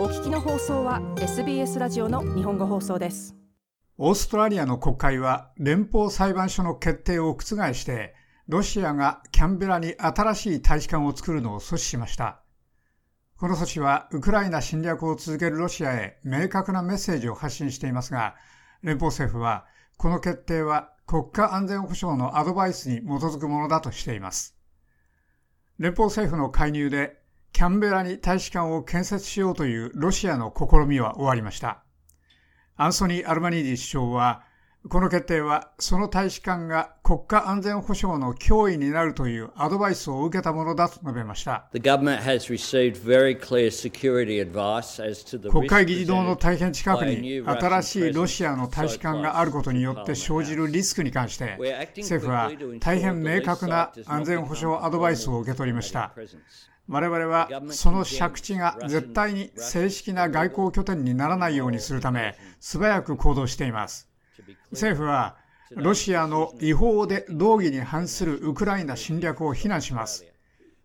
お聞きの放送は SBS ラジオの日本語放送です。オーストラリアの国会は連邦裁判所の決定を覆してロシアがキャンベラに新しい大使館を作るのを阻止しました。この措置はウクライナ侵略を続けるロシアへ明確なメッセージを発信していますが連邦政府はこの決定は国家安全保障のアドバイスに基づくものだとしています。連邦政府の介入でキャンベラに大使館を建設しようというロシアの試みは終わりました。アンソニー・アルマニーデ首相は、この決定はその大使館が国家安全保障の脅威になるというアドバイスを受けたものだと述べました。国会議事堂の大変近くに新しいロシアの大使館があることによって生じるリスクに関して政府は大変明確な安全保障アドバイスを受け取りました。我々はその借地が絶対に正式な外交拠点にならないようにするため素早く行動しています。政府はロシアの違法で道義に反するウクライナ侵略を非難します。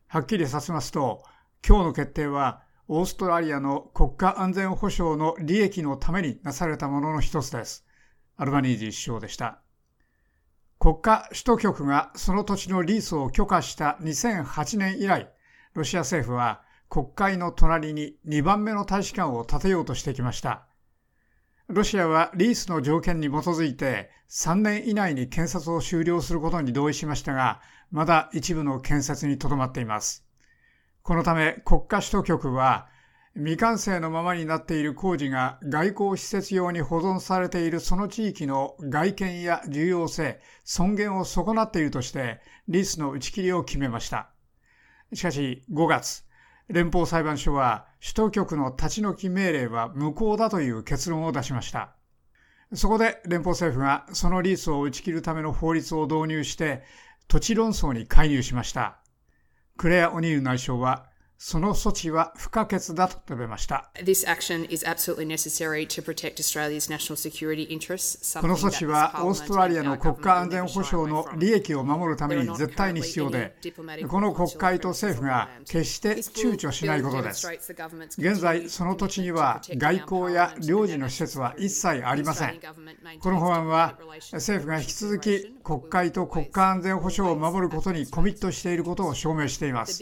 はっきりさせますと、今日の決定はオーストラリアの国家安全保障の利益のためになされたものの一つです。アルバニージー首相でした。国家首都局がその土地のリースを許可した2008年以来、ロシア政府は国会の隣に2番目の大使館を建てようとしてきました。ロシアはリースの条件に基づいて3年以内に建設を終了することに同意しましたが、まだ一部の建設にとどまっています。このため国家首都局は未完成のままになっている工事が外交施設用に保存されているその地域の外見や重要性、尊厳を損なっているとしてリースの打ち切りを決めました。しかし5月、連邦裁判所は首都局の立ち退き命令は無効だという結論を出しました。そこで連邦政府がそのリースを打ち切るための法律を導入して土地論争に介入しました。クレア・オニール内相はその措置は不可欠だと述べました。この措置はオーストラリアの国家安全保障の利益を守るために絶対に必要で、この国会と政府が決して躊躇しないことです。現在、その土地には外交や領事の施設は一切ありません。この法案は政府が引き続き国会と国家安全保障を守ることにコミットしていることを証明しています。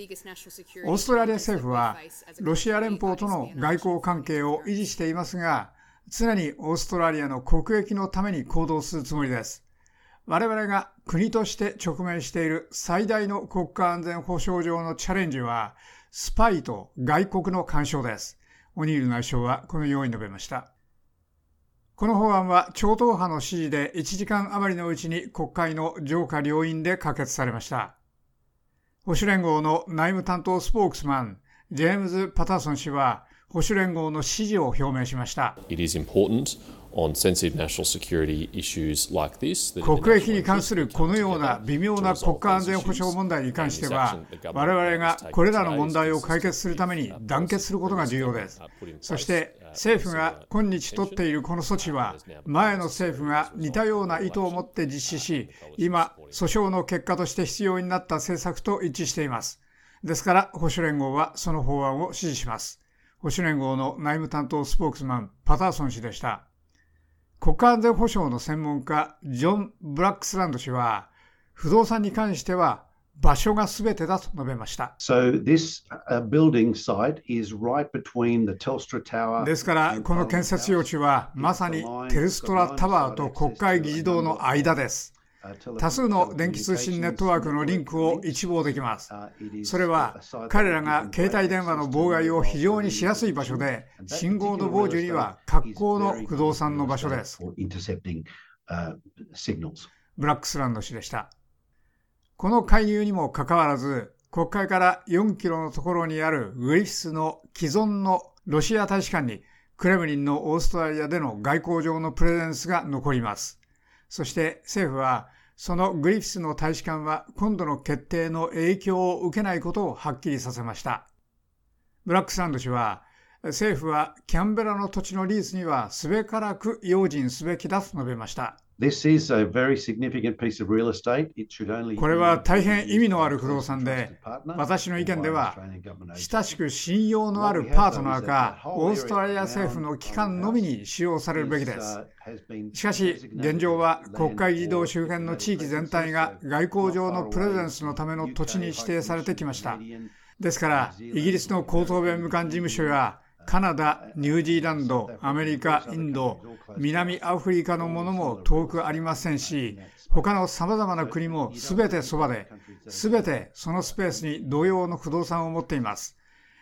オーストララリア政府はロシア連邦との外交関係を維持していますが、常にオーストラリアの国益のために行動するつもりです。我々が国として直面している最大の国家安全保障上のチャレンジは、スパイと外国の干渉です。オニール内相はこのように述べました。この法案は超党派の支持で1時間余りのうちに国会の上下両院で可決されました。保守連合の内務担当スポークスマン、ジェームズ・パターソン氏は、保守連合の支持を表明しました。国益に関するこのような微妙な国家安全保障問題に関しては、我々がこれらの問題を解決するために団結することが重要です。そして政府が今日取っているこの措置は、前の政府が似たような意図を持って実施し、今、訴訟の結果として必要になった政策と一致しています。ですから、保守連合はその法案を支持します。保守連合の内務担当スポークスマン、パターソン氏でした。国家安全保障の専門家、ジョン・ブラックスランド氏は、不動産に関しては場所がすべてだと述べました。ですから、この建設用地はまさにテルストラタワーと国会議事堂の間です。多数の電気通信ネットワークのリンクを一望できます。それは彼らが携帯電話の妨害を非常にしやすい場所で、信号の傍受には格好の不動産の場所です。ブラックスランド氏でした。この介入にもかかわらず、国会から4キロのところにあるウィリスの既存のロシア大使館にクレムリンのオーストラリアでの外交上のプレゼンスが残ります。そして政府はそのグリフィスの大使館は今度の決定の影響を受けないことをはっきりさせました。ブラックサンド氏は政府はキャンベラの土地のリースにはすべからく用心すべきだと述べました。これは大変意味のある不動産で、私の意見では、親しく信用のあるパートナーか、オーストラリア政府の機関のみに使用されるべきです。しかし、現状は国会議事周辺の地域全体が外交上のプレゼンスのための土地に指定されてきました。ですから、イギリスの高等弁務官事務所やカナダ、ニュージーランド、アメリカ、インド、南アフリカのものも遠くありませんし、他の様々な国もすべてそばで、すべてそのスペースに同様の不動産を持っています。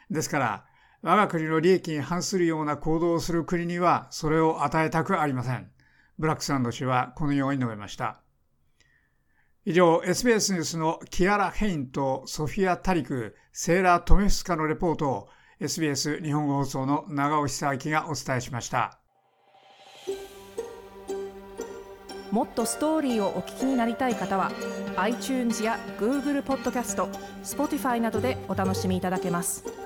ですから、我が国の利益に反するような行動をする国にはそれを与えたくありません。ブラックサンド氏はこのように述べました。以上、SBS ニュースのキアラ・ヘインとソフィア・タリク、セーラ・トメフスカのレポートを SBS 日本語放送の長尾久明がお伝えしましたもっとストーリーをお聞きになりたい方は iTunes や Google ポッドキャスト Spotify などでお楽しみいただけます。